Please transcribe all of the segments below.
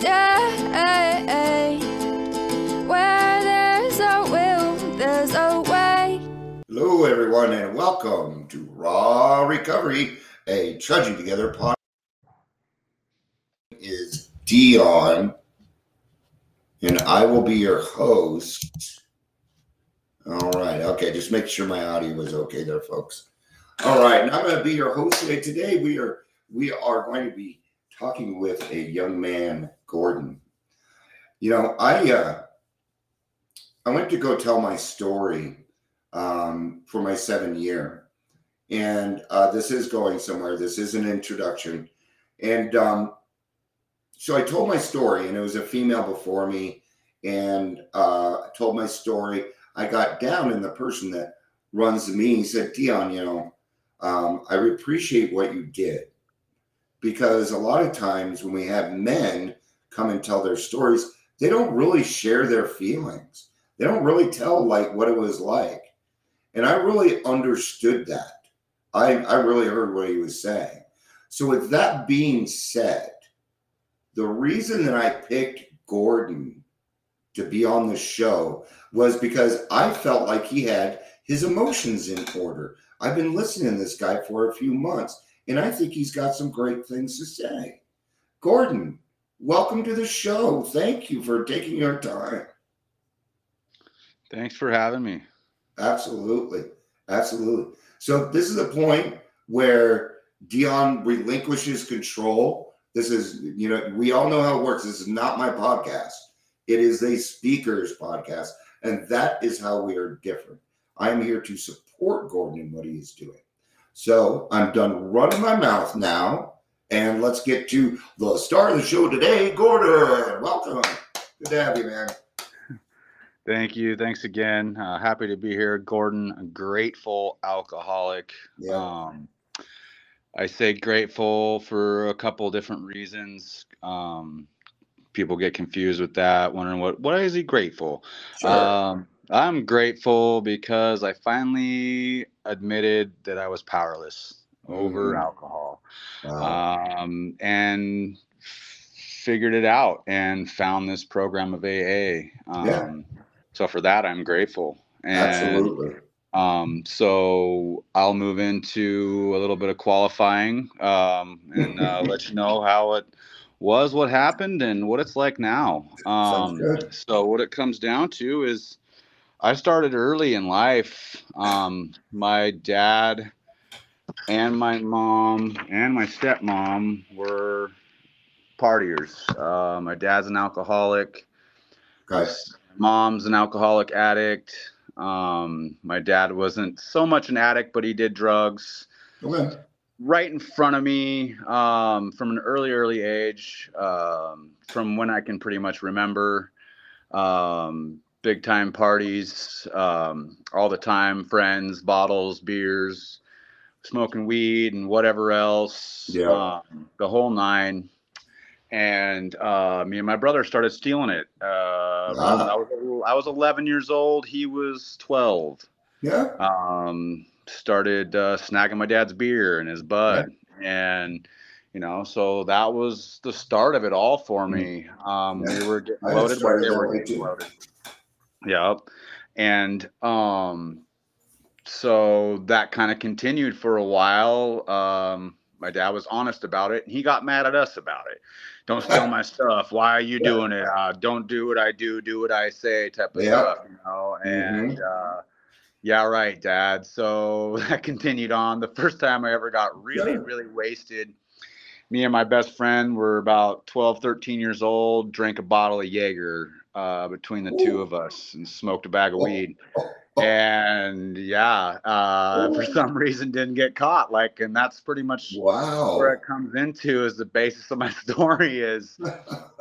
day. Where there's a will, there's a way. Hello, everyone, and welcome to Raw Recovery, a Trudging Together podcast. Is Dion, and I will be your host. All right, okay, just make sure my audio was okay there, folks. All right, and I'm going to be your host today. Today we are we are going to be talking with a young man, Gordon. You know, I uh, I went to go tell my story um, for my seven year. And uh, this is going somewhere. This is an introduction. And um, so I told my story, and it was a female before me, and uh, told my story. I got down, and the person that runs the meeting said, Dion, you know, um, I appreciate what you did because a lot of times when we have men come and tell their stories, they don't really share their feelings. They don't really tell like what it was like. And I really understood that. I, I really heard what he was saying. So, with that being said, the reason that I picked Gordon to be on the show was because I felt like he had his emotions in order. I've been listening to this guy for a few months, and I think he's got some great things to say. Gordon, welcome to the show. Thank you for taking your time. Thanks for having me. Absolutely. Absolutely. So this is a point where Dion relinquishes control. This is, you know, we all know how it works. This is not my podcast. It is a speaker's podcast. And that is how we are different. I am here to support Gordon in what he is doing. So I'm done running my mouth now. And let's get to the star of the show today, Gordon. Welcome. Good to have you, man. Thank you. Thanks again. Uh, happy to be here, Gordon. A grateful alcoholic. Yeah. Um, I say grateful for a couple different reasons. Um, people get confused with that, wondering what what is he grateful? Sure. Um, I'm grateful because I finally admitted that I was powerless over Mm. alcohol, Wow. um, and figured it out and found this program of AA. Um, Yeah. So for that, I'm grateful. And Absolutely. um, so I'll move into a little bit of qualifying um, and uh, let you know how it was, what happened, and what it's like now. Um, so what it comes down to is I started early in life. Um, my dad and my mom and my stepmom were partiers. Uh, my dad's an alcoholic Okay. mom's an alcoholic addict. Um, my dad wasn't so much an addict, but he did drugs Okay. right in front of me um, from an early, early age, um, from when I can pretty much remember. Um, big time parties um, all the time, friends, bottles, beers, smoking weed, and whatever else. Yeah. Um, the whole nine. And uh, me and my brother started stealing it. Uh. I, was, I was 11 years old. He was 12 Yeah. um, started uh, snagging my dad's beer and his bud, and you know, so that was the start of it all for me. Um, Yeah. We were getting loaded, started they were getting loaded. Yep, and um, so that kind of continued for a while. Um, my dad was honest about it, and he got mad at us about it. Don't steal my stuff. Why are you Yeah. doing it? Uh, don't do what I do. Do what I say. Type of Yeah. stuff, you know. Mm-hmm. And uh, yeah, right, Dad. So that continued on. The first time I ever got really, Yeah. really wasted, me and my best friend were about 12, 13 years old, drank a bottle of Jaeger uh, between the two of us and smoked a bag of Oh, weed. Oh. And yeah, uh, for some reason didn't get caught. Like, and that's pretty much where it comes into is the basis of my story is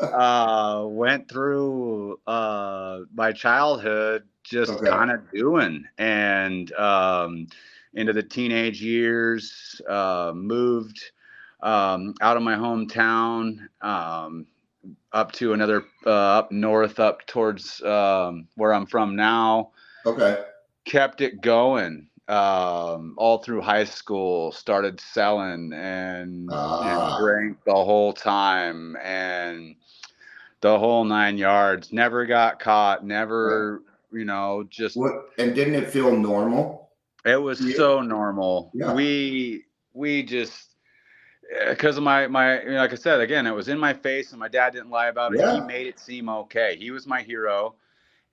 uh went through uh my childhood just Okay. kind of doing and um into the teenage years uh moved um, out of my hometown um, up to another uh, up north, up towards um, where I'm from now. Okay. Kept it going um, all through high school. Started selling and, Ah. and drank the whole time and the whole nine yards. Never got caught. Never, you know, just What? And didn't it feel normal? it was Yeah. so normal. Yeah. We we just because of my my like I said again, it was in my face, and my dad didn't lie about it. He made it seem okay. He was my hero,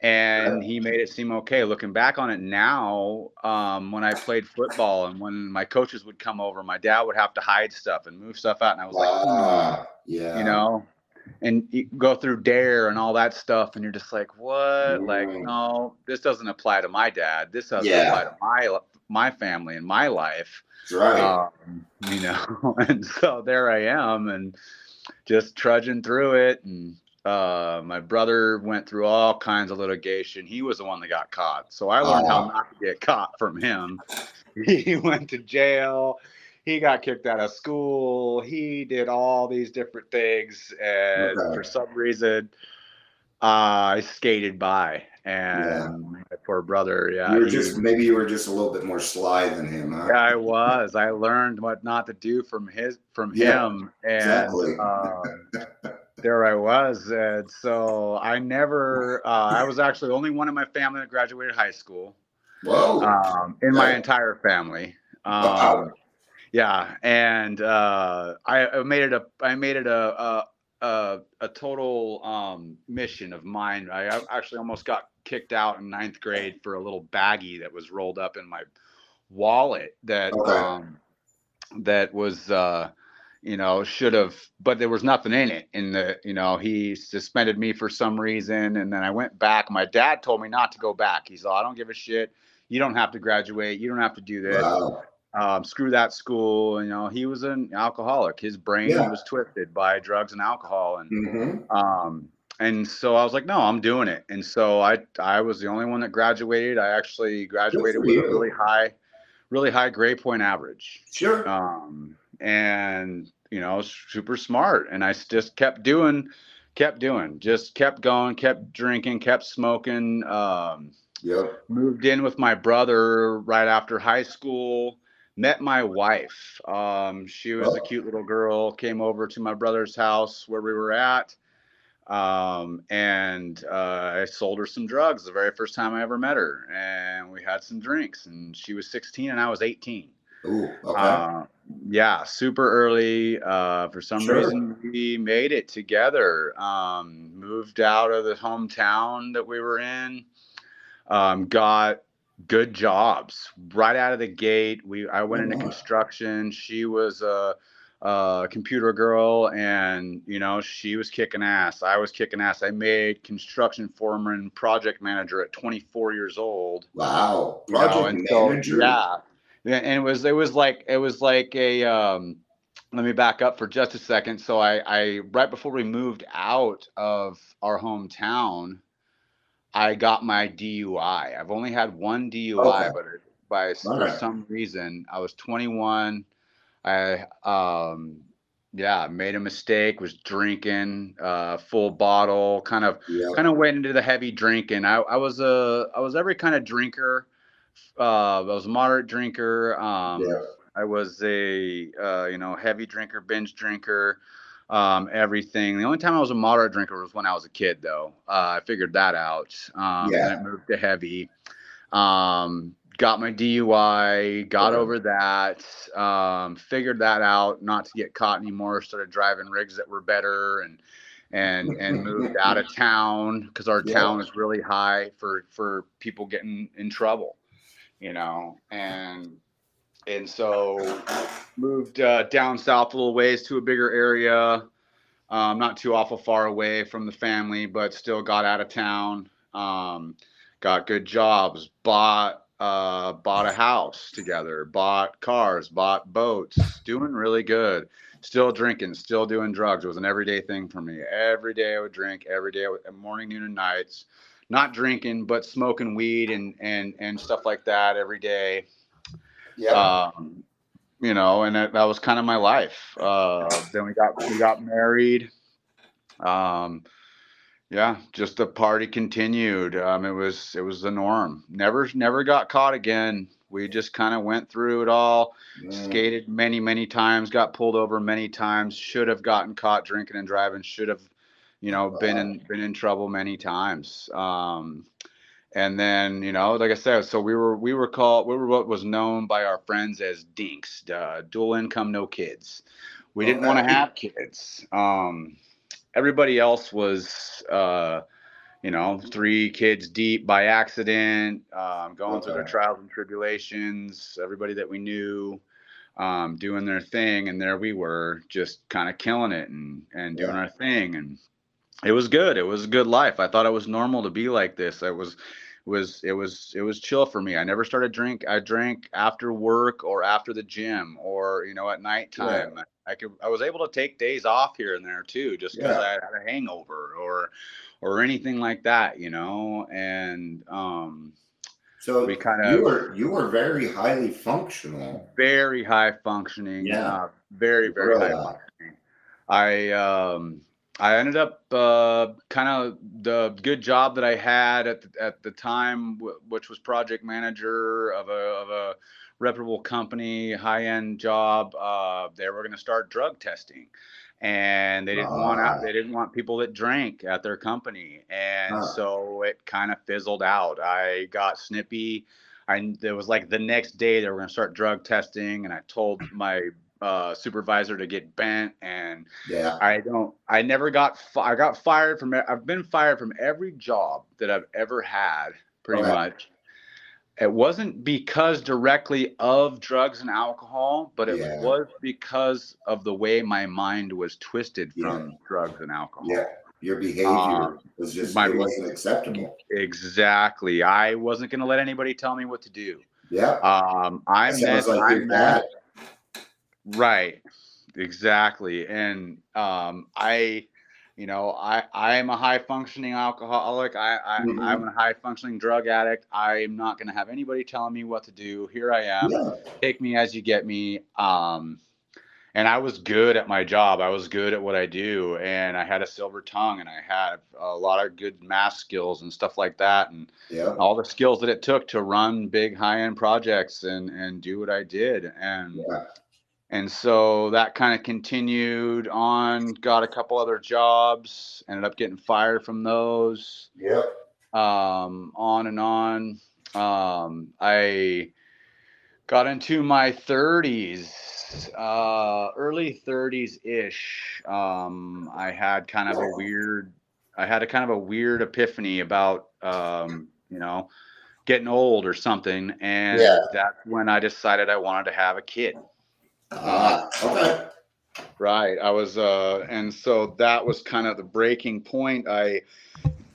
and he made it seem okay. Looking back on it now, um, when I played football and when my coaches would come over, my dad would have to hide stuff and move stuff out, and I was like. Ah, yeah. you know and you go through DARE and all that stuff and you're just like what like Mm. no this doesn't apply to my dad this doesn't Yeah. apply to my my family and my life right. um, you know and so there i am and just trudging through it and uh, my brother went through all kinds of litigation. He was the one that got caught. So I learned how not to get caught from him. He went to jail. He got kicked out of school. He did all these different things. And Okay. for some reason, uh, I skated by. And my poor brother, yeah. you were just maybe you were just a little bit more sly than him, huh? I was. I learned what not to do from his from Yeah, him, and exactly. um, there I was. And so I never. Uh, I was actually the only one in my family that graduated high school. Whoa. Um, in my entire family. Um, Wow. Yeah, and uh, I, I made it a. I made it a. a a, a total um, mission of mine. I I actually almost got kicked out in ninth grade for a little baggie that was rolled up in my wallet that Okay. um, that was uh, you know should have, but there was nothing in it. In the you know he suspended me for some reason, and then I went back. My dad told me not to go back. He said, "I don't give a shit. You don't have to graduate. You don't have to do this." Wow. um, screw that school. You know, he was an alcoholic. His brain Yeah. was twisted by drugs and alcohol, and hmm um, and so I was like, no, I'm doing it. And so I I was the only one that graduated. I actually graduated with a really high, really high grade point average. Sure. Um, and you know, super smart. And I just kept doing, kept doing, just kept going, kept drinking, kept smoking. Um, yep. moved in with my brother right after high school met my wife um, she was a Oh. cute little girl came over to my brother's house where we were at um, and uh, i sold her some drugs the very first time i ever met her and we had some drinks and she was 16 and i was 18 Ooh. Okay. uh, yeah, super early. Uh, for some Sure. reason, we made it together. Um, moved out of the hometown that we were in. Um, got good jobs right out of the gate. We I went Oh, into wow. construction. She was a, a computer girl, and you know she was kicking ass. I was kicking ass. I made construction foreman, project manager at 24 years old wow. you know, Project so, manager. yeah, Yeah, and it was it was like it was like a um, let me back up for just a second. So I I right before we moved out of our hometown, I got my DUI. I've only had one DUI, Okay. but by for some reason I was 21. I um yeah made a mistake. Was drinking uh, full bottle, kind of kind of went into the heavy drinking. I, I was a I was every kind of drinker. Uh, I was a moderate drinker. Um, Yeah. I was a uh, you know heavy drinker, binge drinker, um, everything. The only time I was a moderate drinker was when I was a kid, though. Uh, I figured that out. Um, Yeah. Then it moved to heavy. Um, got my DUI, got Okay. over that, um, figured that out, not to get caught anymore. Started driving rigs that were better and and and moved out of town because our Yeah. town is really high for for people getting in trouble, you know, and and so moved uh, down south a little ways to a bigger area, um, not too awful far away from the family, but still got out of town. Um, got good jobs, bought uh, bought a house together, bought cars, bought boats, doing really good. Still drinking, still doing drugs. It was an everyday thing for me. Every day I would drink, every day, morning, noon, and nights. Not drinking, but smoking weed and and and stuff like that every day. Yeah. Um, you know, and that, that was kind of my life. Uh, then we got we got married. Um, yeah, just the party continued. Um, it was it was the norm. Never never got caught again. We just kind of went through it all. Skated many many times. Got pulled over many times. Should have gotten caught drinking and driving. Should have, you know, been in been in trouble many times. Um, and then you know like i said so we were we were called we were what was known by our friends as dinks uh, dual income no kids we didn't want to have kids um, everybody else was uh, you know three kids deep by accident um, going through their trials and tribulations everybody that we knew um, doing their thing and there we were just kind of killing it and and doing Yeah. our thing and it was good. It was a good life. I thought it was normal to be like this. It was was it was it was chill for me. I never started drink. I drank after work or after the gym or you know at nighttime. I could I was able to take days off here and there too, just because Yeah. I had a hangover or or anything like that, you know. And um, So We kind of you were you were very highly functional. very high functioning. Yeah. Uh, very very Really high high. functioning. I um I ended up uh, kind of the good job that I had at the, at the time, w- which was project manager of a of a reputable company, high end job. Uh, they were going to start drug testing, and they didn't want Ah. out. They didn't want people that drank at their company, and so it kind of fizzled out. I got snippy. I it was like the next day they were going to start drug testing, and I told my uh, supervisor to get bent, and Yeah. I don't. I never got. Fi- I got fired from. i've been fired from every job that I've ever had, pretty Okay. much. It wasn't because directly of drugs and alcohol, but it Yeah. was because of the way my mind was twisted Yeah. from drugs and alcohol. Yeah. Your behavior Um, was just my- wasn't acceptable. Exactly. I wasn't going to let anybody tell me what to do. Yeah. Um, I'm Sounds this. like your dad. Right. Exactly. And um I you know, I I am a high functioning alcoholic. I, I Mhm. I'm a high functioning drug addict. I'm not going to have anybody telling me what to do. Here I am. Yeah. Take me as you get me. Um and I was good at my job. I was good at what I do and I had a silver tongue and I had a lot of good math skills and stuff like that and Yeah. all the skills that it took to run big high end projects and and do what I did and Yeah. And so that kind of continued on got a couple other jobs ended up getting fired from those Yep. um, on and on um, i got into my 30s uh, early 30s ish um, i had kind of a weird i had a kind of a weird epiphany about um, you know getting old or something and Yeah. that's when i decided i wanted to have a kid Ah, okay. Right. I was, uh, and so that was kind of the breaking point. I,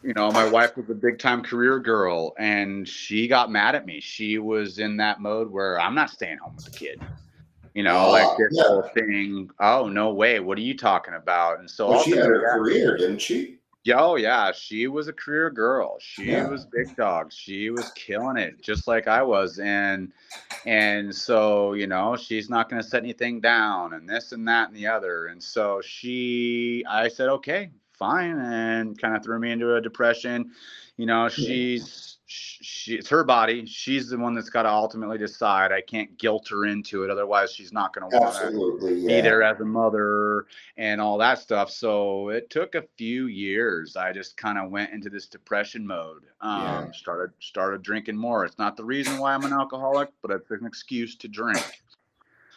you know, my wife was a big time career girl and she got mad at me. She was in that mode where I'm not staying home with the kid. You know, Oh, like this yeah. whole thing. Oh, no way. What are you talking about? And so, Well, she had her career, didn't she? Yeah, oh yeah, she was a career girl. She Yeah. was big dog. She was killing it, just like I was. And and so you know, she's not going to set anything down, and this and that and the other. And so she, I said, okay, fine, and kind of threw me into a depression. You know, she's she, it's her body. She's the one that's got to ultimately decide. I can't guilt her into it, otherwise she's not going to want to be Yeah. there as a mother and all that stuff. So it took a few years. I just kind of went into this depression mode. Um, Yeah. Started started drinking more. It's not the reason why I'm an alcoholic, but it's an excuse to drink.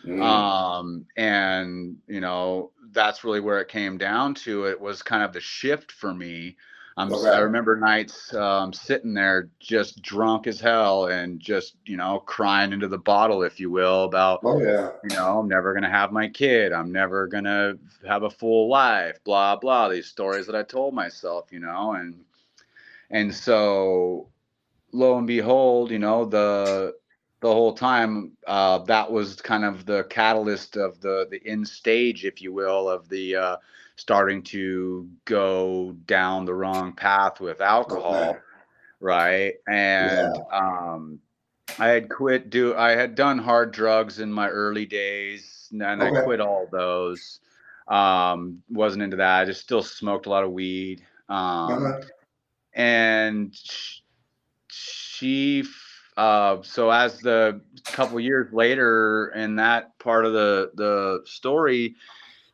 Mm. Um, and you know that's really where it came down to. It was kind of the shift for me. I'm, Okay. I remember nights um, sitting there just drunk as hell and just you know crying into the bottle, if you will, about oh yeah. you know, I'm never gonna have my kid. I'm never gonna have a full life. Blah blah. These stories that I told myself, you know, and and so lo and behold, you know, the the whole time uh, that was kind of the catalyst of the the end stage, if you will, of the uh, starting to go down the wrong path with alcohol, Okay. right? And um, I had quit do I had done hard drugs in my early days and I quit all those. Um, wasn't into that. I just still smoked a lot of weed. Um, Uh-huh. and sh- she uh so as the couple years later in that part of the the story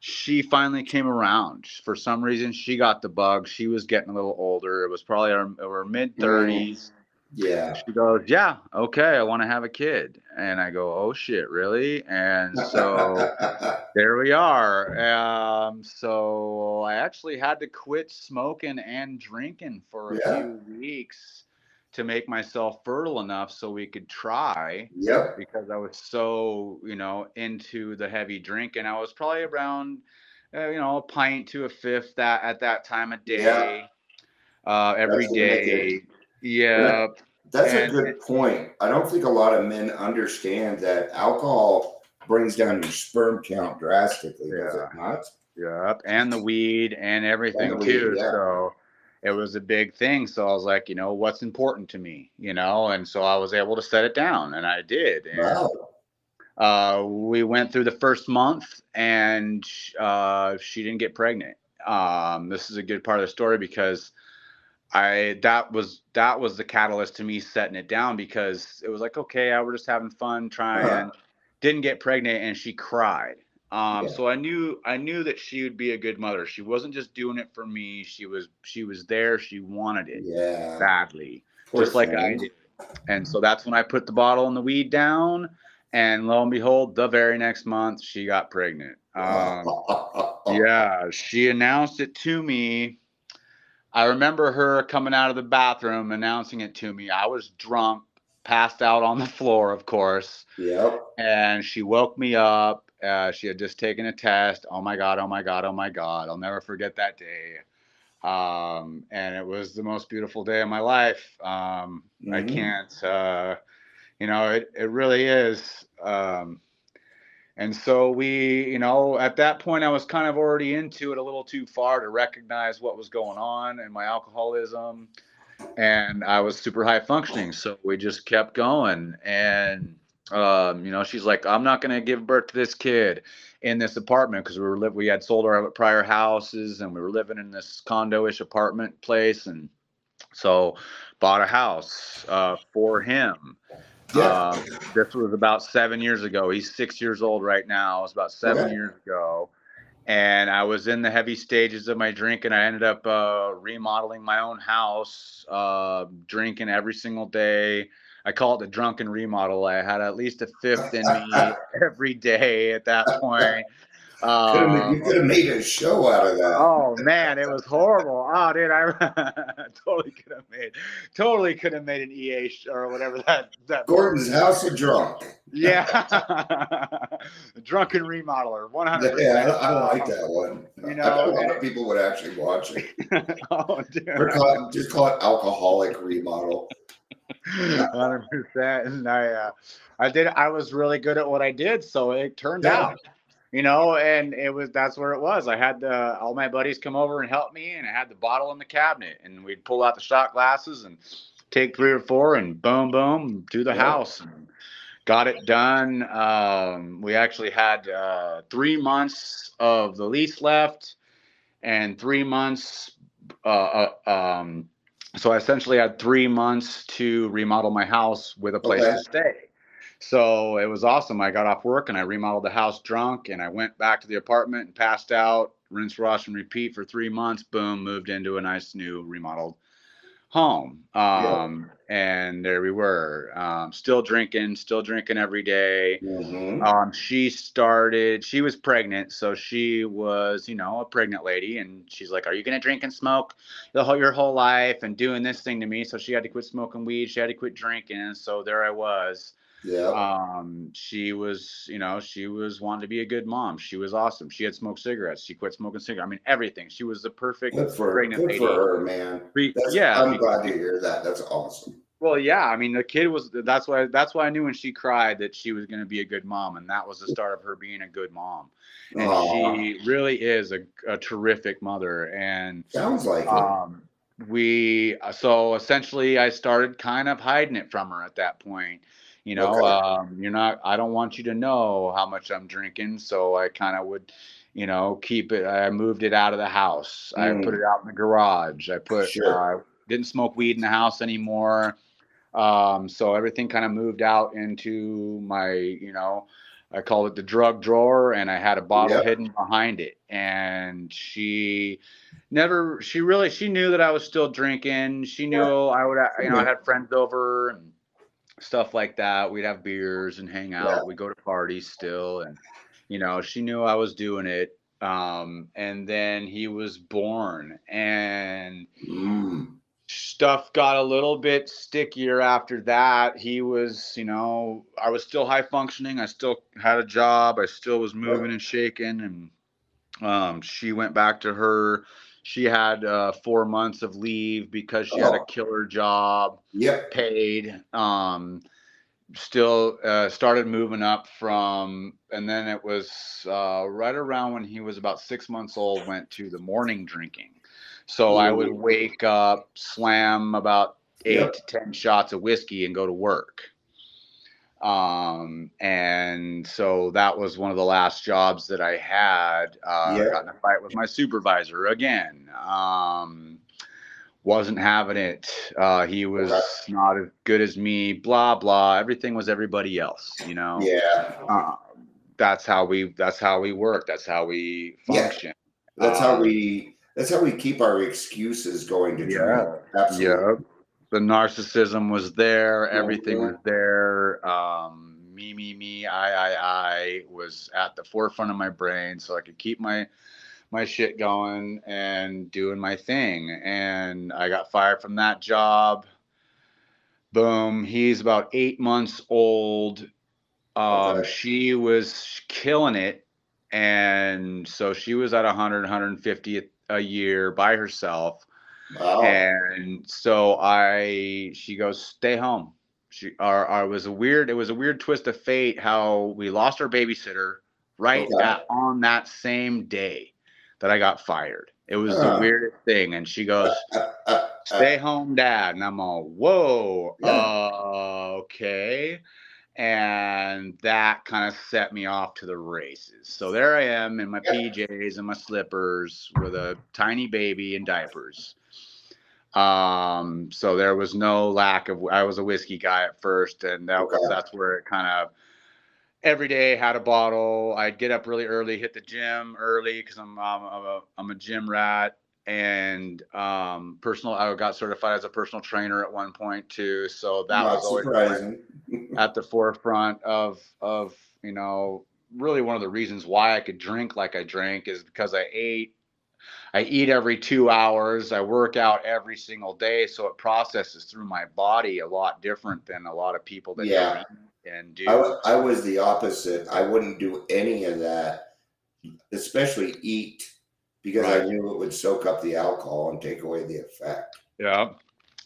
she finally came around. For some reason she got the bug. She was getting a little older. It was probably our, our mid 30s Yeah. she goes yeah okay i want to have a kid. And i go oh shit really? And so there we are. Um, so I actually had to quit smoking and drinking for a Yeah. few weeks to make myself fertile enough so we could try yep. because I was so, you know, into the heavy drinking. I was probably around, uh, you know, a pint to a fifth that at that time of day, uh, every That's day. Yeah. That's a good point. I don't think a lot of men understand that alcohol brings down your sperm count drastically, does it not? Yep, and the weed and everything And too. weed, yeah. So it was a big thing. So I was like, you know, what's important to me, you know, and so I was able to set it down, and I did. And, Wow. uh, we went through the first month, and uh, she didn't get pregnant. Um, this is a good part of the story because I that was that was the catalyst to me setting it down because it was like, okay, I were just having fun trying Uh-huh. didn't get pregnant and she cried. Um, Yeah. so I knew I knew that she would be a good mother. She wasn't just doing it for me. She was she was there. She wanted it Yeah. badly, Poor just like I did. And so that's when I put the bottle and the weed down. And lo and behold, the very next month she got pregnant. Um, yeah, she announced it to me. I remember her coming out of the bathroom announcing it to me. I was drunk, passed out on the floor, of course Yep. and she woke me up. Uh, she had just taken a test. Oh my god! Oh my god! Oh my god! I'll never forget that day. Um, and it was the most beautiful day of my life. Um, I Mhm. can't. Uh, you know, it it really is. Um, and so we, you know, at that point, I was kind of already into it a little too far to recognize what was going on and my alcoholism. And I was super high functioning. So we just kept going. And, um, you know, she's like, I'm not going to give birth to this kid in this apartment because we were li- we had sold our prior houses and we were living in this condo-ish apartment place. And so bought a house uh, for him. Yeah. Um, this was about seven years ago. He's six years old right now. It was about seven Okay. years ago. And I was in the heavy stages of my drinking. I ended up uh, remodeling my own house, uh, drinking every single day. I call it the drunken remodel. I had at least a fifth in me every day at that point. Um, you could have made a show out of that. Oh man, it was horrible. Oh, dude, I totally could have made, totally could have made an EA or whatever that that. Gordon's House of Drunk. Yeah, drunken remodeler, one hundred Yeah. I, I like that one. You know, a lot of people would actually watch it. Oh, dude, Or call it, just call it alcoholic remodel. Hundred percent. And I, uh, I did. I was really good at what I did, so it turned Yeah. out. You know, and it was that's where it was. I had the, all my buddies come over and help me, and I had the bottle in the cabinet, and we'd pull out the shot glasses and take three or four, and boom, boom, do the Yeah. house. And got it done. Um, we actually had uh, three months of the lease left, and three months. Uh, uh, um, so I essentially had three months to remodel my house with a place Okay. to stay. So it was awesome. I got off work and I remodeled the house drunk and I went back to the apartment and passed out, rinse, wash, and repeat for three months. Boom, moved into a nice new remodeled home. Um, and there we were. Um, still drinking, still drinking every day. Mhm. Um, she started, she was pregnant. So she was, you know, a pregnant lady. And she's like, Are you going to drink and smoke the whole, your whole life and doing this thing to me? So she had to quit smoking weed. She had to quit drinking. So there I was. Yeah. Um, she was, you know, she was wanting to be a good mom. She was awesome. She had smoked cigarettes. She quit smoking cigarettes. I mean, everything. She was the perfect good for pregnant good lady. for her, man. Pre- yeah. I'm glad to hear that. That's awesome. well, yeah. I mean, the kid was. That's why. That's why I knew when she cried that she was going to be a good mom, and that was the start of her being a good mom. And Aw, she really is a, a terrific mother. And sounds like it. um, we so essentially I started kind of hiding it from her at that point. You know, Okay. um, you're not. I don't want you to know how much I'm drinking, so I kind of would, you know, keep it. I moved it out of the house. I Mm. put it out in the garage. I put. Sure. Uh, didn't smoke weed in the house anymore. Um, so everything kind of moved out into my, you know, I called it the drug drawer, and I had a bottle Yep. hidden behind it. And she never, she really, she knew that I was still drinking. She knew I would, you know, I had friends over and stuff like that. We'd have beers and hang out. Yeah. We'd go to parties still, and you know, she knew I was doing it. Um, and then he was born, and Mm. stuff got a little bit stickier after that. He was, you know, I was still high functioning. I still had a job. I still was moving and shaking. And um, she went back to her. She had uh, four months of leave because she had a Oh. killer job, Yep. paid. Um, still uh, started moving up from, and then it was uh, right around when he was about six months old, went to the morning drinking. So I would wake up, slam about eight Yep. to ten shots of whiskey, and go to work. Um, and so that was one of the last jobs that I had. Uh, Yep. Got in a fight with my supervisor again. Um, wasn't having it. Uh, he was not as good as me. Blah blah. Everything was everybody else. You know. Yeah. Uh, that's how we. That's how we work. That's how we function. Yeah. That's how Um, we. That's how we keep our excuses going to Yeah. Absolutely. Yeah. The narcissism was there. Yeah, Everything yeah. was there. Um, me, me, me, I, I, I was at the forefront of my brain, so I could keep my my shit going and doing my thing. And I got fired from that job. Boom. He's about eight months old. Um, Okay. She was killing it. And so she was at 100, 150 a year by herself. Wow. And so I, she goes, stay home. She, or, or it was a weird, it was a weird twist of fate how we lost our babysitter right Okay. at, on that same day that I got fired. It was Huh. the weirdest thing. And she goes, Uh, uh, uh, stay home, dad. And I'm all, whoa, Yeah. uh, okay. And that kind of set me off to the races. So there I am in my. PJs and my slippers with a tiny baby in diapers. Um, so there was no lack of. I was a whiskey guy at first, and that was Okay. that's where it kind of every day had a bottle. I'd get up really early, hit the gym early because I'm I'm, I'm a I'm a gym rat and um personal. I got certified as a personal trainer at one point too. So that not was always surprising. at the forefront of of you know really one of the reasons why I could drink like I drank is because I ate I eat every 2 hours I work out every single day so it processes through my body a lot different than a lot of people that Yeah. and do I was, I was the opposite. I wouldn't do any of that, especially eat, because I knew it would soak up the alcohol and take away the effect. Yeah.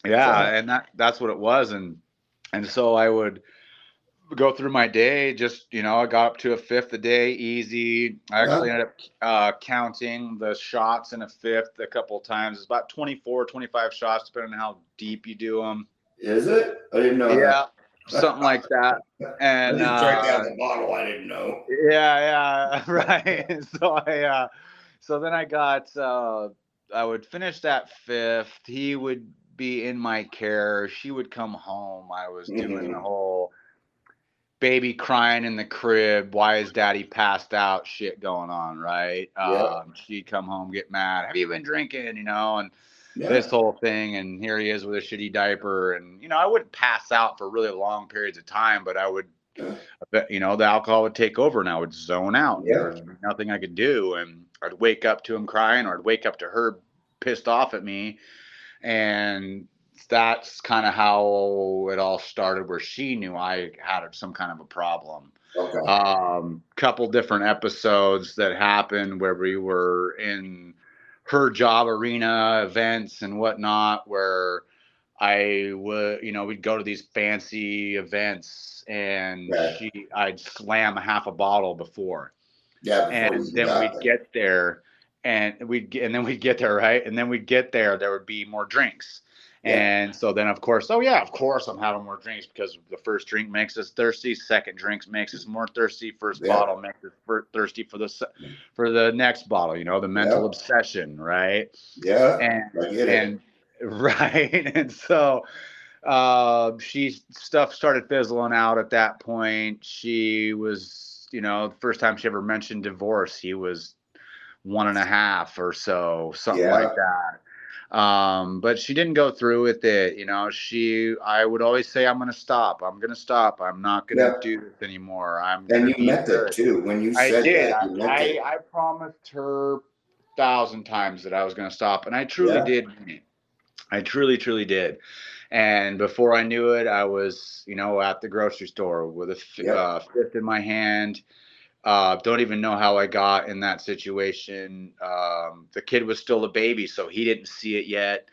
Yeah, So- and that that's what it was and and so I would go through my day just, you know, I got up to a fifth a day easy. I actually ended up uh, counting the shots in a fifth a couple of times. It's about 24, 25 shots depending on how deep you do them. Is it? I didn't know. Yeah, something like that. that. And uh, down the bottle. I didn't know. yeah, yeah, right. so I, uh, so then I got, uh, I would finish that fifth. He would be in my care. She would come home. I was doing the Mhm. whole baby crying in the crib. Why is daddy passed out? Shit going on, right? Yeah. Um, she'd come home, get mad. Have you been drinking? You know, and Yeah. this whole thing and here he is with a shitty diaper and you know i wouldn't pass out for really long periods of time but i would you know the alcohol would take over and i would zone out Yeah. there was nothing i could do and i'd wake up to him crying or i'd wake up to her pissed off at me and that's kind of how it all started where she knew i had some kind of a problem Okay. um couple different episodes that happened where we were in her job arena events and whatnot where i would you know we'd go to these fancy events and she i'd slam half a bottle before yeah. and then we'd there. get there and we'd get, and then we'd get there right and then we'd get there there would be more drinks And so then, of course, oh yeah, of course, I'm having more drinks because the first drink makes us thirsty. Second drinks makes us more thirsty. First Yeah. bottle makes us thirsty for the for the next bottle. You know, the mental Yeah. obsession, right? Yeah. And I get it. and right, and so uh, she stuff started fizzling out at that point. She was, you know, the first time she ever mentioned divorce, he was one and a half or so, something like that um but she didn't go through with it you know she i would always say i'm gonna stop i'm gonna stop i'm not gonna Yeah. do this anymore i'm And you meant good." too. When you i said did that, you I, it. I promised her thousand times that i was gonna stop and i truly Yeah. did i truly truly did and before i knew it i was you know at the grocery store with a f- Yeah. uh, fifth in my hand uh, don't even know how I got in that situation. Um, the kid was still a baby, so he didn't see it yet.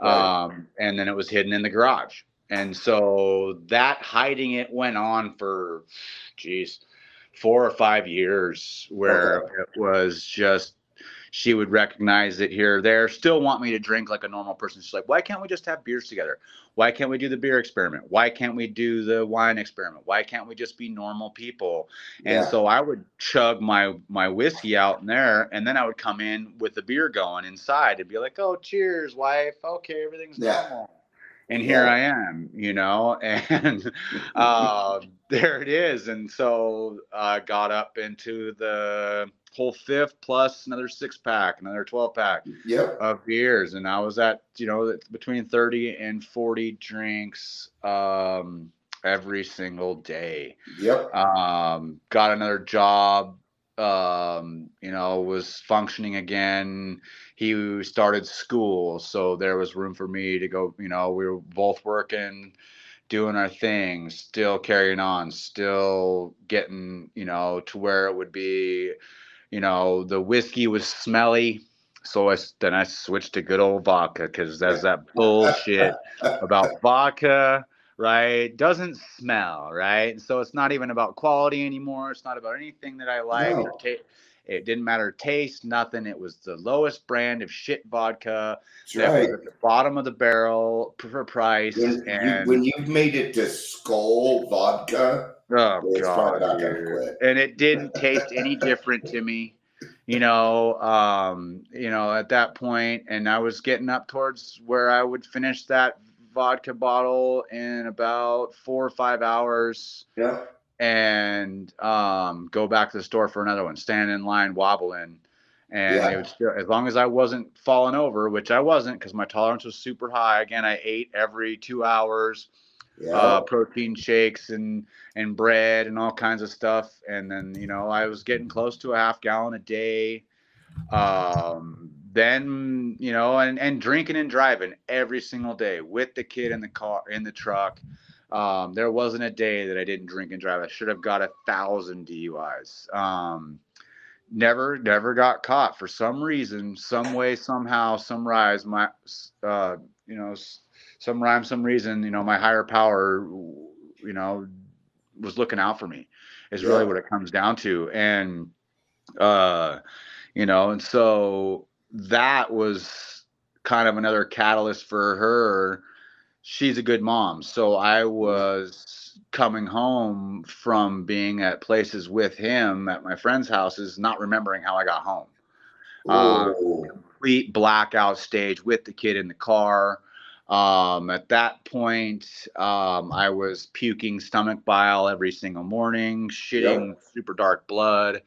Right. Um, and then it was hidden in the garage. And so that hiding it went on for, geez, four or five years where it was just, she would recognize it here or there, still want me to drink like a normal person. She's like, why can't we just have beers together? Why can't we do the beer experiment? Why can't we do the wine experiment? Why can't we just be normal people? And Yeah. so I would chug my my whiskey out in there, and then I would come in with the beer going inside and be like, "Oh, cheers, wife. Okay, everything's Yeah. normal." And here. I am, you know, and uh, there it is. And so I got up into the whole fifth plus another six pack, another twelve pack Yep. of beers and i was at you know between 30 and 40 drinks um every single day Yep. um got another job um you know was functioning again he started school so there was room for me to go you know we were both working doing our thing still carrying on still getting you know to where it would be you know the whiskey was smelly so I then I switched to good old vodka because there's that bullshit about vodka, right? Doesn't smell, right? So it's not even about quality anymore. It's not about anything that I like. No. Or ta- it didn't matter taste, nothing. It was the lowest brand of shit vodka That's that right. was at the bottom of the barrel for price. When, you, and when you've made it to Skol vodka, Oh It's god, and it didn't taste any different to me. You know, um, you know, at that point, and I was getting up towards where I would finish that vodka bottle in about four or five hours yeah, and um, go back to the store for another one, stand in line, wobbling. And Yeah. would still, as long as I wasn't falling over, which I wasn't because my tolerance was super high. Again, I ate every two hours uh, protein shakes and and bread and all kinds of stuff. And then you know I was getting close to a half gallon a day. Um, then you know and and drinking and driving every single day with the kid in the car in the truck. Um, there wasn't a day that I didn't drink and drive. I should have got a thousand DUIs. Um, never never got caught for some reason, some way, somehow, some rise. My uh, you know. Some rhyme, some reason, you know, my higher power, you know, was looking out for me is really what it comes down to. And, uh, you know, and so that was kind of another catalyst for her. She's a good mom. So I was coming home from being at places with him at my friends' houses, not remembering how I got home uh, complete blackout stage with the kid in the car. Um, at that point, um, I was puking stomach bile every single morning, shitting super dark blood.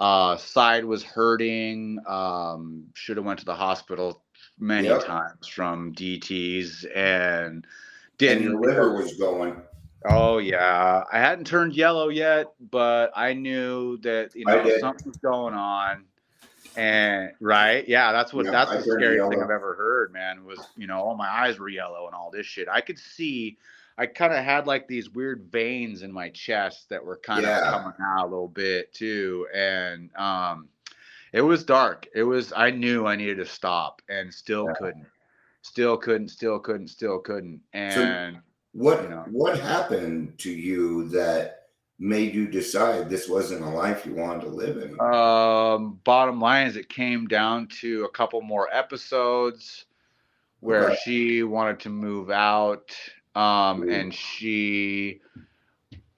Uh, side was hurting. Um, should have went to the hospital many Yep. times from DTS and and didn't. your liver was going. Oh yeah, I hadn't turned yellow yet, but I knew that you know something was going on. And right, yeah, that's what Yeah, that's I the scariest thing. I've ever heard, man. Was you know, all my eyes were yellow and all this shit. I could see, I kind of had like these weird veins in my chest that were kind Yeah. of coming out a little bit too, and um, it was dark. It was. I knew I needed to stop, and still Yeah. couldn't, still couldn't, still couldn't, still couldn't, and. What You know. what happened to you that made you decide this wasn't a life you wanted to live in? Um, bottom line is it came down to a couple more episodes where Okay. she wanted to move out um and she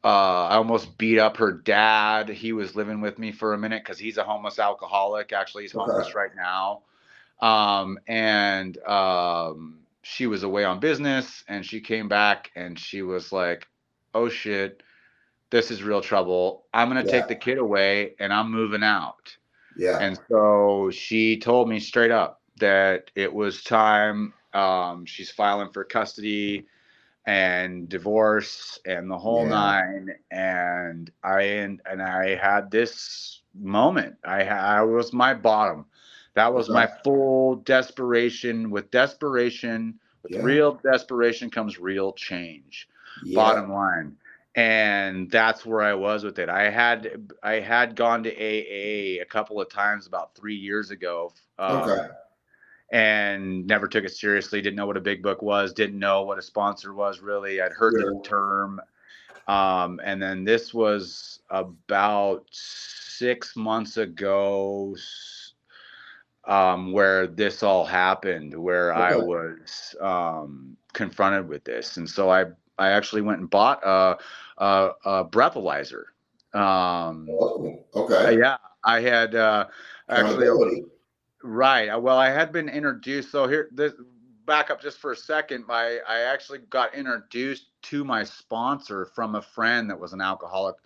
uh I almost beat up her dad. He was living with me for a minute cuz he's a homeless alcoholic. Actually, he's Okay. homeless right now. Um and um she was away on business and she came back and she was like, "Oh shit, this is real trouble. I'm going to Yeah. take the kid away and I'm moving out." Yeah. And so she told me straight up that it was time. Um, she's filing for custody and divorce and the whole Yeah. nine. And I and, and I had this moment. I I was my bottom. That was my full desperation. With desperation, with Yeah. real desperation comes real change bottom line and that's where i was with it. I had i had gone to aa a couple of times about three years ago um, Okay. and never took it seriously didn't know what a big book was didn't know what a sponsor was really. I'd heard the term um, and then this was about six months ago um, where this all happened where i was um, confronted with this. And so i i actually went and bought a a, a breathalyzer um, Oh, uh, okay. yeah i had uh, actually Right. uh, Well, I had been introduced. So here, this back up just for a second. My I actually got introduced to my sponsor from a friend that was an alcoholic,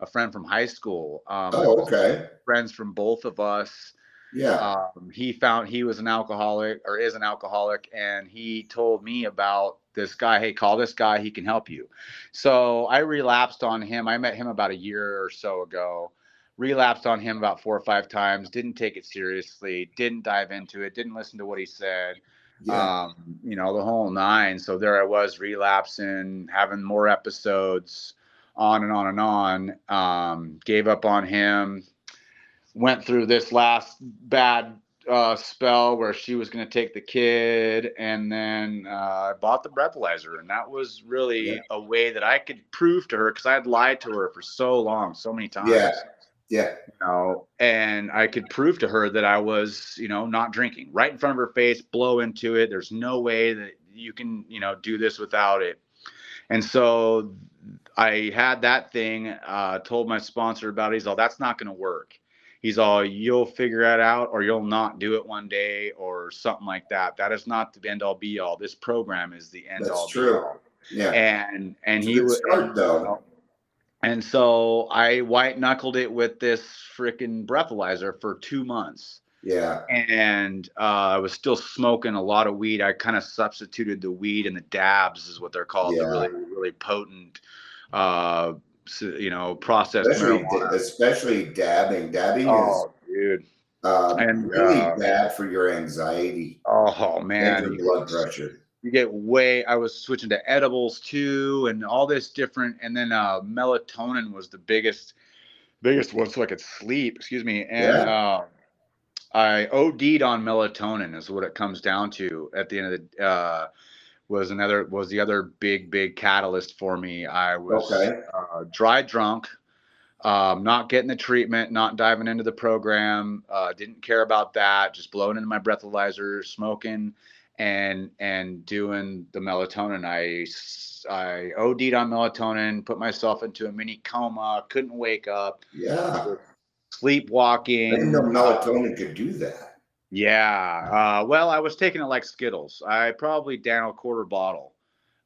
a friend from high school. Um, Oh, okay. Friends from both of us. Yeah. Um, he found he was an alcoholic or is an alcoholic, and he told me about this guy. Hey, call this guy. He can help you. So I relapsed on him. I met him about a year or so ago. Relapsed on him about four or five times. Didn't take it seriously. Didn't dive into it. Didn't listen to what he said. yeah. Um, you know, the whole nine. So there I was relapsing, having more episodes, on and on and on. Um, gave up on him. Went through this last bad uh, spell where she was going to take the kid, and then uh, I bought the breathalyzer, and that was really Yeah. a way that I could prove to her because I had lied to her for so long, so many times Yeah. yeah. you know, and I could prove to her that I was, you know, not drinking right in front of her face, blow into it. There's no way that you can, you know, do this without it. And so I had that thing, uh, told my sponsor about it. He's all, that's not going to work. He's all, you'll figure it out or you'll not do it one day or something like that. That is not the end all be all. This program is the end That's all be true. all Yeah. and and It's he was start, though. and so I white knuckled it with this freaking breathalyzer for two months. Yeah. And uh, I was still smoking a lot of weed. I kind of substituted the weed and the dabs, is what they're called, the Yeah. really, really potent, uh, you know, processed Especially, marijuana. especially dabbing. Dabbing Oh, dude. is uh, and, really uh, bad for your anxiety Oh, man. and you your blood pressure. you get way i was switching to edibles too and all this different and then uh melatonin was the biggest biggest one so i could sleep excuse me and uh i od'd on melatonin is what it comes down to at the end of the uh was another was the other big big catalyst for me i was Okay. uh, dry drunk um, not getting the treatment, not diving into the program, uh, didn't care about that, just blowing into my breathalyzer, smoking, and and doing the melatonin. I I OD'd on melatonin, put myself into a mini coma, couldn't wake up, Yeah. sleepwalking. I didn't know uh, melatonin could do that. Yeah. Uh, well, I was taking it like Skittles. I probably down a quarter bottle.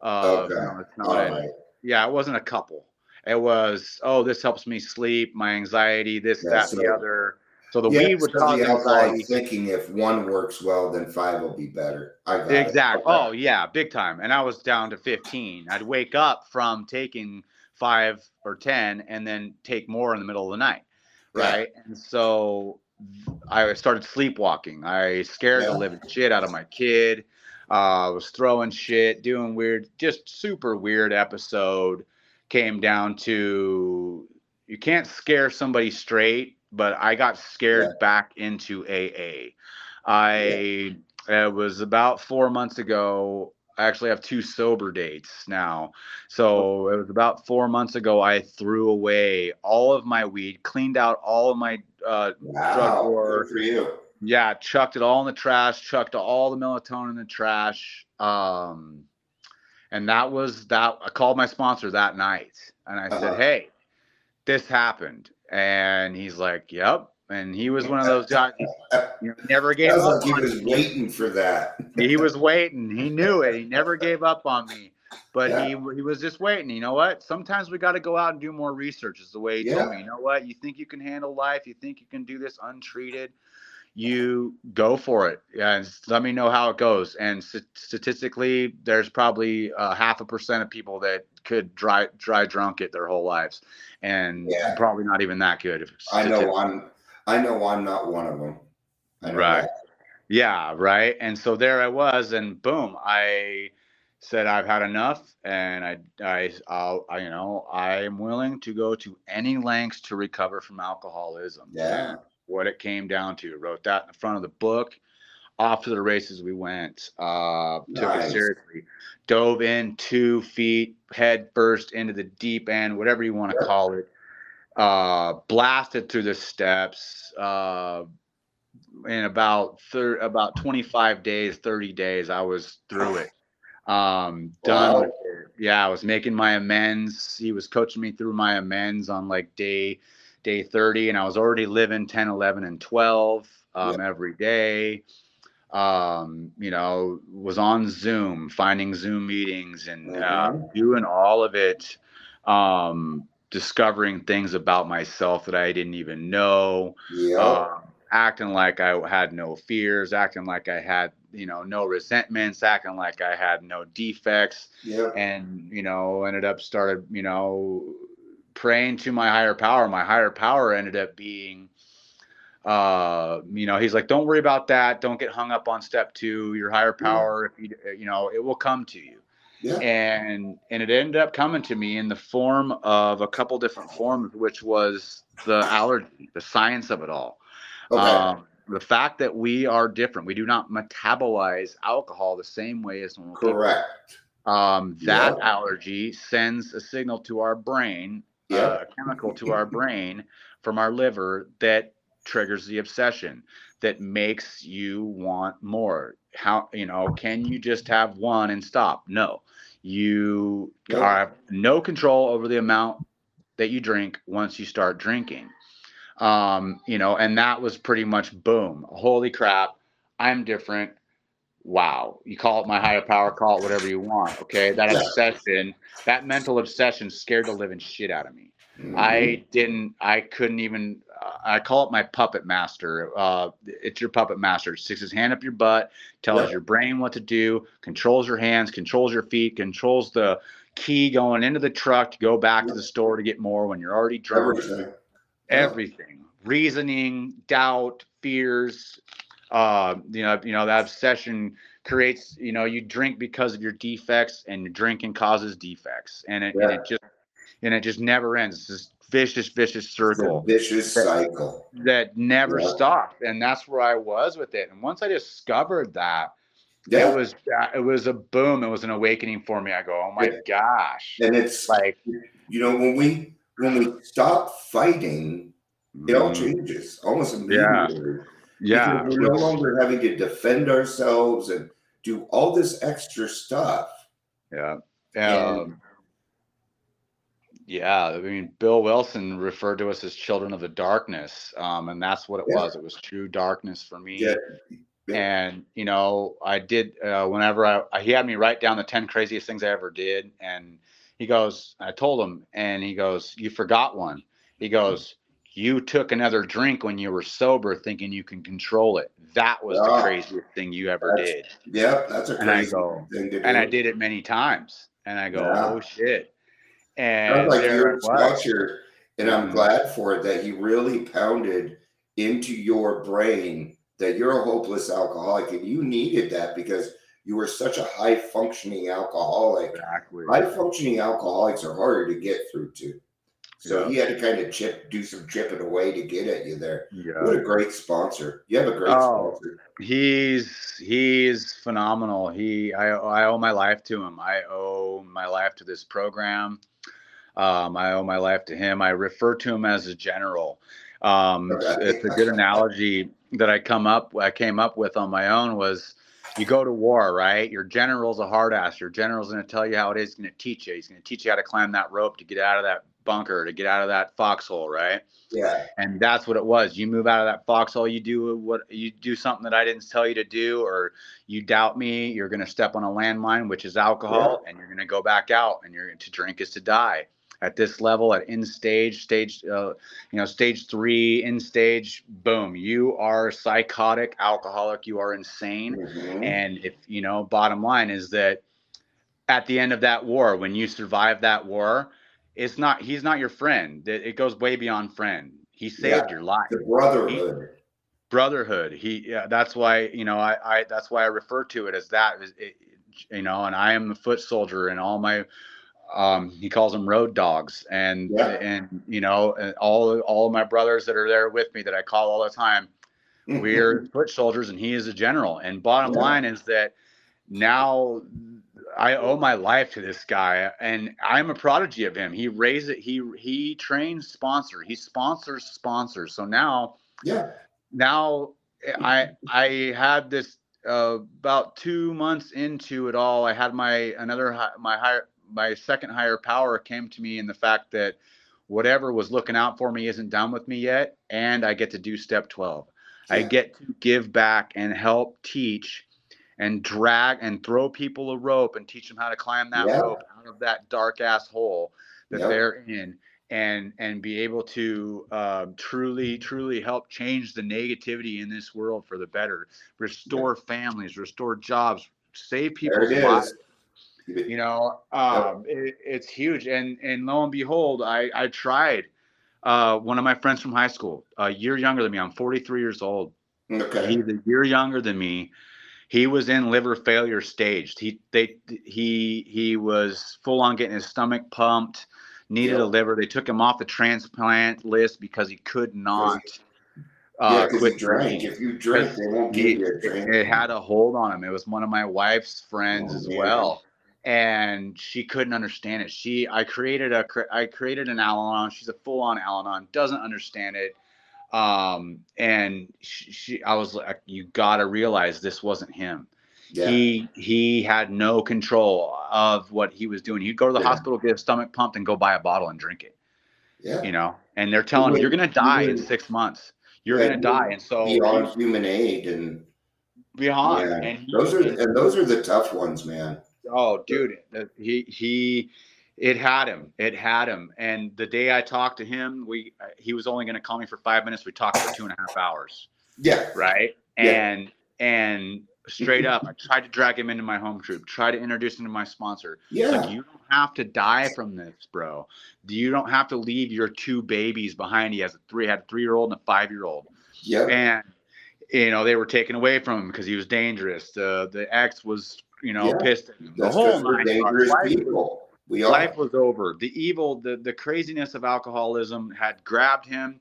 Of Okay. melatonin. All right. Yeah, it wasn't a couple. It was, oh, this helps me sleep, my anxiety, this, Yeah, that, so- the other. So the yeah, weed would so cause the anxiety. thinking if one works well, then five will be better. I got. Exactly. Okay. Oh yeah, big time. And I was down to 15. I'd wake up from taking five or 10 and then take more in the middle of the night. Yeah. Right. And so I started sleepwalking. I scared Yeah. the living shit out of my kid. Uh, I was throwing shit, doing weird, just super weird episode. Came down to you can't scare somebody straight, but I got scared Yeah. back into AA. I it was about four months ago. I actually have two sober dates now. So it was about four months ago. I threw away all of my weed, cleaned out all of my uh, Wow. drug war. Good for you. yeah, chucked it all in the trash, chucked all the melatonin in the trash. Um, and that was that. I called my sponsor that night and I said, Uh-huh. Hey, this happened. And he's like, Yep. And he was one of those guys, you never gave up. like he was me. waiting for that. he was waiting. He knew it. He never gave up on me. But Yeah. he he was just waiting. You know what? Sometimes we got to go out and do more research. Is the way he told Yeah. me. You know what? You think you can handle life? You think you can do this untreated? You go for it. Yeah, and let me know how it goes. And st- statistically, there's probably uh, half a percent of people that could dry dry drunk it their whole lives, and Yeah. probably not even that good. I know. I'm. I know I'm not one of them. Right. that. Yeah, right. And so there I was, and boom, I said I've had enough, and I, I, I'll, I, you know, I am willing to go to any lengths to recover from alcoholism. Yeah. What it came down to. Wrote that in the front of the book. Off to the races we went. Uh, took it seriously. Dove in two feet, head first into the deep end, whatever you want to call it. Uh, blasted through the steps. Uh, in about thir- about 25 days 30 days i was through it um done Wow. yeah i was making my amends he was coaching me through my amends on like day day 30 and i was already living 10 11 and 12 um, every day um you know was on zoom finding zoom meetings and uh, Mhm. doing all of it um discovering things about myself that i didn't even know Yep. um, acting like I had no fears, acting like I had, you know, no resentments, acting like I had no defects, yep. and you know, ended up started, you know, praying to my higher power. My higher power ended up being, uh, you know, he's like, don't worry about that. Don't get hung up on step two. Your higher power, if you, you know, it will come to you Yeah. and and it ended up coming to me in the form of a couple different forms which was the allergy the science of it all Okay. um, the fact that we are different we do not metabolize alcohol the same way as normal people. Correct. um, that Yeah. allergy sends a signal to our brain Yeah. uh, a chemical to our brain from our liver that triggers the obsession that makes you want more how you know can you just have one and stop? No. You have no control over the amount that you drink once you start drinking. Um you know and that was pretty much boom. Holy crap i'm different. Wow. You call it my higher power call it whatever you want okay? That obsession that mental obsession scared the living shit out of me. Mhm. I didn't. I couldn't even. I call it my puppet master. Uh, it's your puppet master. It sticks his hand up your butt, tells Yeah. your brain what to do, controls your hands, controls your feet, controls the key going into the truck to go back to the store to get more when you're already drunk. everything. Yeah. Everything, reasoning, doubt, fears. Uh, you know, you know that obsession creates. You know, you drink because of your defects, and drinking causes defects, and it, and it just and it just never ends. It's this vicious, vicious circle vicious cycle. that never Yeah. stopped. And that's where I was with it. And once I discovered that, Yeah. it was it was a boom. It was an awakening for me. I go, oh my Yeah. gosh. and it's Like you know when we when we stop fighting, it all mm, changes almost immediately. yeah. Because we're no longer having to defend ourselves and do all this extra stuff. Yeah. And- Um, yeah. I mean, Bill Wilson referred to us as children of the darkness. Um, and that's what it Yeah. was. It was true darkness for me. Yeah. Yeah. And, you know, I did, uh, whenever I, I, he had me write down the 10 craziest things I ever did. And he goes, I told him, and he goes, You forgot one. He goes, You took another drink when you were sober, thinking you can control it. That was Ah. the craziest thing you ever did. Yeah, that's a And I crazy go- thing and I did it many times. And I go, Yeah. oh shit. And like there your it and I'm Mhm. glad for it that he really pounded into your brain that you're a hopeless alcoholic, and you needed that because you were such a high functioning alcoholic. Exactly. High functioning alcoholics are harder to get through to. So Yeah. he had to kind of chip, do some chipping away to get at you there. Yeah. What a great sponsor! You have a great Oh. sponsor. He's he's phenomenal. He I I owe my life to him. I owe my life to this program. Um, I owe my life to him. I refer to him as a general. Um, it's, a good analogy. that I come up I came up with on my own was you go to war, right? Your general's a hard ass. Your general's going to tell you how it is. He's going to teach you. He's going to teach you how to climb that rope to get out of that bunker, to get out of that foxhole, right? Yeah. And that's what it was. You move out of that foxhole, you do what you do something that I didn't tell you to do, or you doubt me, you're going to step on a landmine, which is alcohol, and you're going to go back out, and you're to drink is to die at this level at in stage stage uh, you know stage three in stage boom you are psychotic alcoholic you are insane Mhm. and if you know bottom line is that at the end of that war when you survive that war it's not he's not your friend it, goes way beyond friend he saved Yeah. your life the brotherhood. brotherhood he yeah that's why you know i i that's why i refer to it as that it, you know and i am a foot soldier and all my um he calls them road dogs and Yeah. and you know and all all my brothers that are there with me that i call all the time we're foot soldiers and he is a general and bottom Yeah. line is that now i owe my life to this guy and i'm a prodigy of him he raised it he he trains sponsor he sponsors sponsors so now yeah. now I I had this uh, about two months into it all. I had my another my higher my second higher power came to me in the fact that whatever was looking out for me isn't done with me yet, and I get to do step twelve. I get to give back and help teach and drag and throw people a rope and teach them how to climb that Yeah. rope out of that dark ass hole that they're in and and be able to um, truly truly help change the negativity in this world for the better restore families restore jobs save people's lives. You know um, it, it's huge. And and lo and behold i i tried uh, one of my friends from high school a year younger than me i'm 43 years old. Okay. he's a year younger than me. He was in liver failure staged. He they he he was full on getting his stomach pumped needed a liver. They took him off the transplant list because he could not uh, quit drink. If you drink, they won't give you a it, drink. it had a hold on him. It was one of my wife's friends Oh, as well, and she couldn't understand it. She, I created a I created an Al-Anon. She's a full-on Al-Anon, doesn't understand it, um, and she, she, I was like, you gotta realize this wasn't him. yeah. He, he had no control of what he was doing. He'd go to the Yeah. hospital, get his stomach pumped, and go buy a bottle and drink it. yeah. You know, and they're telling him you're gonna die in six months. You're Yeah, gonna die, and so Beyond human aid and beyond. yeah, And he- those are and those are the tough ones, man. Oh, dude, he he, it had him. It had him. And the day I talked to him, we uh, he was only going to call me for five minutes. We talked for two and a half hours, Yeah. right? Yeah. And and straight up, I tried to drag him into my home troop, try to introduce him to my sponsor. Yeah. like you don't have to die from this, bro. You don't have to leave your two babies behind. He has a three had a three year old and a five year old Yep. and you know they were taken away from him because he was dangerous. The the ex was you know Yeah. pissed. The whole nine dangerous Life was- people. We are. life was over. The evil, the the craziness of alcoholism had grabbed him.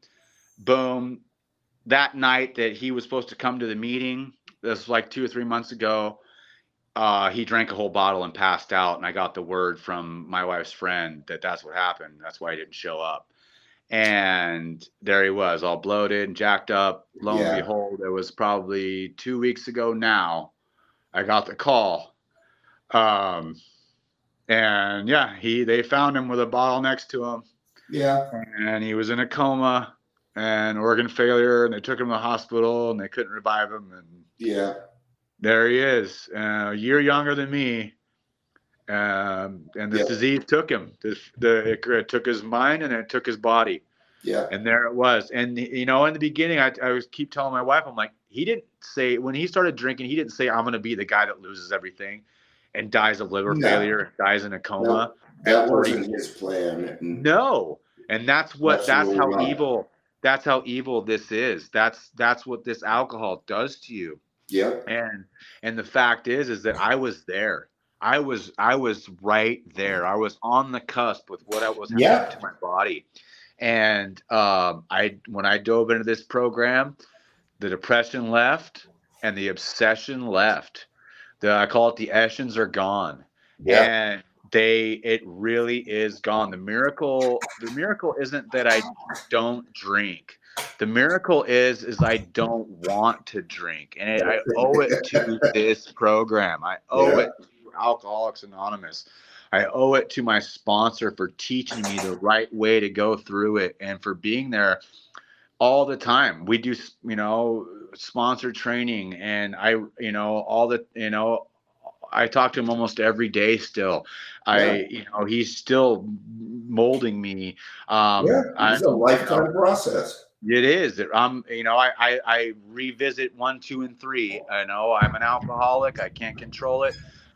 Boom. That night that he was supposed to come to the meeting, this was like two or three months ago. Uh, he drank a whole bottle and passed out, and I got the word from my wife's friend that that's what happened. That's why he didn't show up. And there he was, all bloated and jacked up. Lo Yeah. and behold, it was probably two weeks ago now. I got the call. Um, and yeah, he they found him with a bottle next to him, yeah. and he was in a coma and organ failure, and they took him to the hospital, and they couldn't revive him, and Yeah. there he is, uh, a year younger than me. Um, and this Yeah. disease took him. This, the, it, it took his mind and it took his body. Yeah. And there it was. And you know, in the beginning, I, I was keep telling my wife, I'm like, he didn't say when he started drinking, he didn't say I'm going to be the guy that loses everything and dies of liver No. failure dies in a coma. That wasn't his plan. No, and that's what that's how Absolutely evil. That's how evil this is. That's that's what this alcohol does to you. Yep. And and the fact is, is that I was there. I was I was right there. I was on the cusp with what I was happening Yeah. to my body. And um, I when I dove into this program, the depression left and the obsession left. The I call it the Eschens are gone. Yeah. And they it really is gone. The miracle the miracle isn't that I don't drink. The miracle is is I don't want to drink, and it, I owe it to this program. I owe Yeah. it to Alcoholics Anonymous. I owe it to my sponsor for teaching me the right way to go through it, and for being there all the time. We do, you know, sponsor training, and I, you know, all the, you know, I talk to him almost every day still. Yeah. I, you know, he's still molding me. Um, yeah, it's a lifetime process. it is. I'm, you know, I, I, I revisit one, two, and three. I know I'm an alcoholic. I can't control it.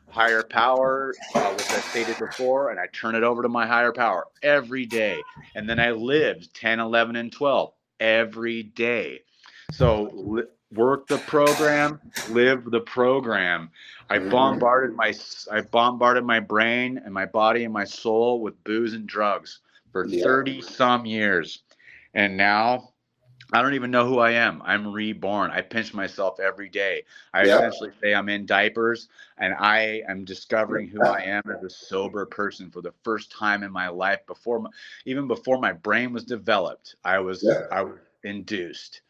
Higher power, uh, which I stated before, and I turn it over to my higher power every day. And then I live 10, 11, and 12 every day. So li- work the program, live the program. I bombarded my, I bombarded my brain and my body and my soul with booze and drugs for Yeah. 30 some years. And now I don't even know who I am. I'm reborn. I pinch myself every day. I Yeah. essentially say I'm in diapers and I am discovering who I am as a sober person for the first time in my life before my, even before my brain was developed. I was Yeah. I was induced.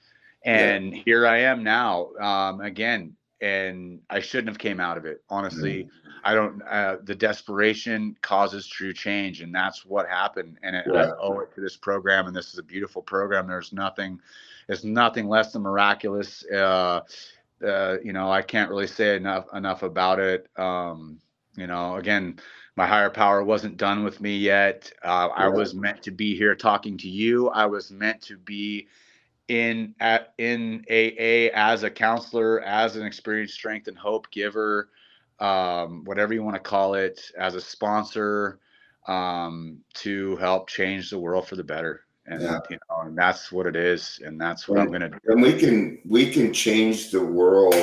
Yeah. And here I am now um again and I shouldn't have came out of it. Honestly, Mm-hmm. I don't uh the desperation causes true change and that's what happened and it, I owe it to this program and this is a beautiful program. There's nothing it's nothing less than miraculous. Uh, uh, you know, I can't really say enough enough about it. Um, you know, again, my higher power wasn't done with me yet. Uh, I was meant to be here talking to you. I was meant to be in at in AA as a counselor, as an experienced strength and hope giver, um, whatever you want to call it, as a sponsor, um, to help change the world for the better. And Yeah. you know, and that's what it is, and that's what I'm gonna do. And we can we can change the world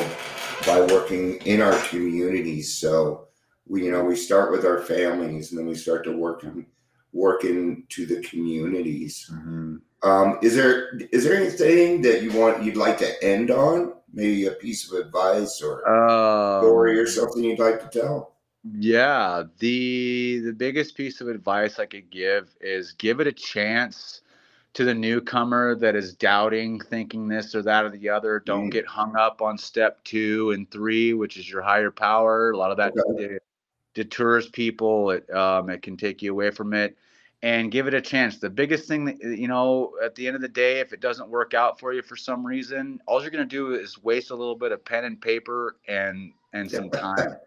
by working in our communities. So we you know we start with our families and then we start to work in, work into the communities. Mhm. Um, is there is there anything that you want you'd like to end on? Maybe a piece of advice or story or Um, something you'd like to tell? Yeah, the the biggest piece of advice I could give is give it a chance to the newcomer that is doubting, thinking this or that or the other. Don't Mm. get hung up on step two and three, which is your higher power. A lot of that Okay. de- deters people. It um, it can take you away from it. And give it a chance. The biggest thing that you know, at the end of the day, if it doesn't work out for you for some reason, all you're gonna do is waste a little bit of pen and paper and and some time.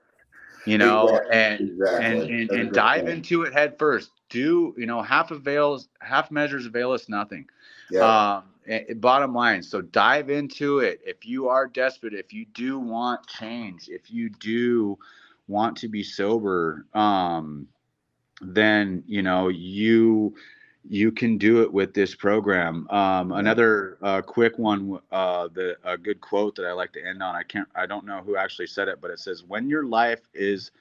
You know, Exactly, and exactly. and and, and dive point. into it head first. Do you know half avails half measures avail us nothing. Yeah, Um, eh, eh, bottom line, so dive into it. If you are desperate, if you do want change, if you do want to be sober, um, then you know you you can do it with this program. Um, another uh, quick one, uh, the a good quote that I like to end on. I can't, I don't know who actually said it, but it says, "When your life is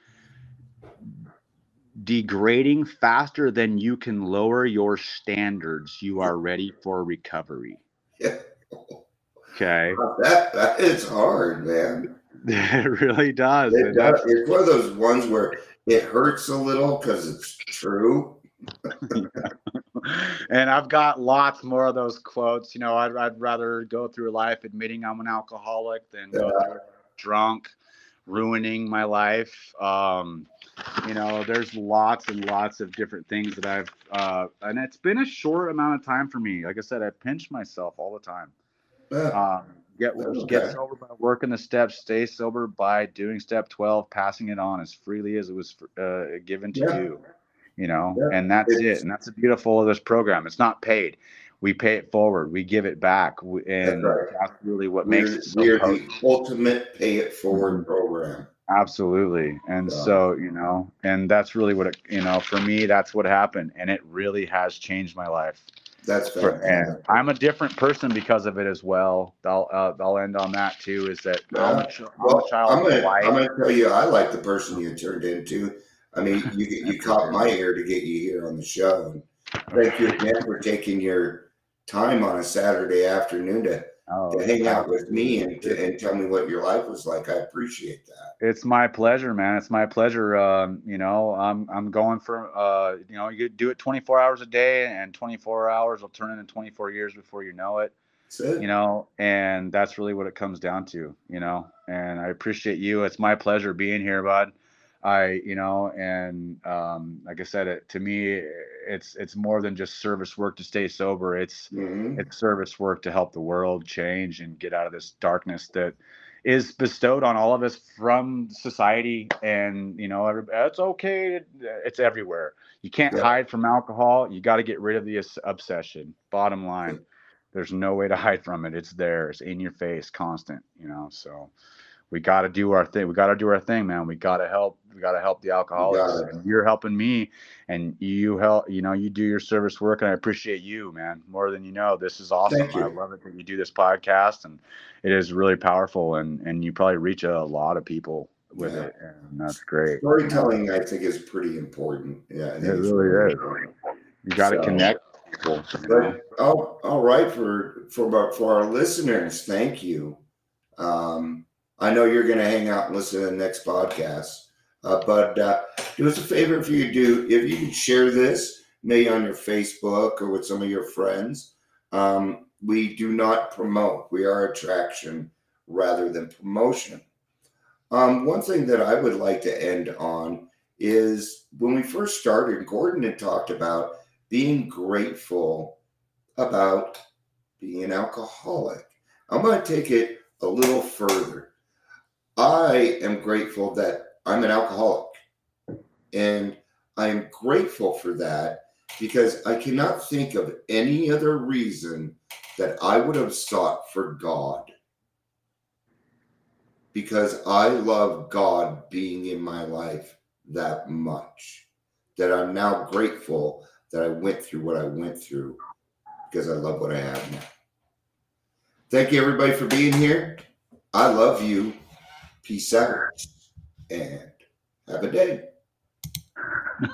degrading faster than you can lower your standards, you are ready for recovery." yeah. Okay, That that is hard, man. it really does. It And does. It's one of those ones where it hurts a little because it's true. and I've got lots more of those quotes. You know, I'd, I'd rather go through life admitting I'm an alcoholic than go through drunk, ruining my life. Um, you know, there's lots and lots of different things that I've, uh, and it's been a short amount of time for me. Like I said, I pinch myself all the time. Yeah. Um, get Okay. get sober by working the steps. Stay sober by doing step twelve, passing it on as freely as it was uh, given to Yeah. you. You know, Yeah. and that's It's- it. And that's the beautiful of this program. It's not paid. We pay it forward. We give it back, We- and right. that's really what makes we're, it so we're the ultimate pay it forward program. Absolutely. And Yeah. so, you know, and that's really what it, you know, for me, that's what happened. And it really has changed my life. That's For, and. I'm a different person because of it as well. I'll, uh, I'll end on that too is that I'm, a, ch- I'm a child I'm gonna. I'm gonna tell you, I like the person you turned into. I mean, you you caught my ear to get you here on the show. Thank you again for taking your time on a Saturday afternoon to Oh, to hang out with me and, to, and tell me what your life was like. I appreciate that. It's my pleasure, man. It's my pleasure. Um, you know, I'm I'm going for uh, you know, you do it 24 hours a day, and 24 hours will turn into 24 years before you know it. it. You know, and that's really what it comes down to. You know, and I appreciate you. It's my pleasure being here, bud. I, you know, and um, like I said, it to me, it's it's more than just service work to stay sober. It's Mhm. it's service work to help the world change and get out of this darkness that is bestowed on all of us from society. And you know it's okay it's everywhere. You can't Yeah. hide from alcohol. You got to get rid of the obsession. Bottom line there's no way to hide from it. It's there. It's in your face constant you know so we got to do our thing we got to do our thing man we got to help we got to help the alcoholics you're helping me and you help you know you do your service work and i appreciate you man more than you know this is awesome i love it that you do this podcast and it is really powerful and and you probably reach a lot of people with Yeah. it and that's great Storytelling, I think, is pretty important. Yeah, It really is. important. you got to So- connect people? But oh, all right for for our, for our listeners, thank you. Um, I know you're going to hang out and listen to the next podcast, uh, but uh, do us a favor if you do, if you share this, maybe on your Facebook or with some of your friends. Um, we do not promote; we are attraction rather than promotion. Um, one thing that I would like to end on is when we first started, Gordon had talked about being grateful about being an alcoholic. I'm going to take it a little further. I am grateful that I'm an alcoholic. And I'm grateful for that because I cannot think of any other reason that I would have sought for God. Because I love God being in my life that much that I'm now grateful that I went through what I went through because I love what I have now. Thank you, everybody, for being here. I love you. Peace out and have a day.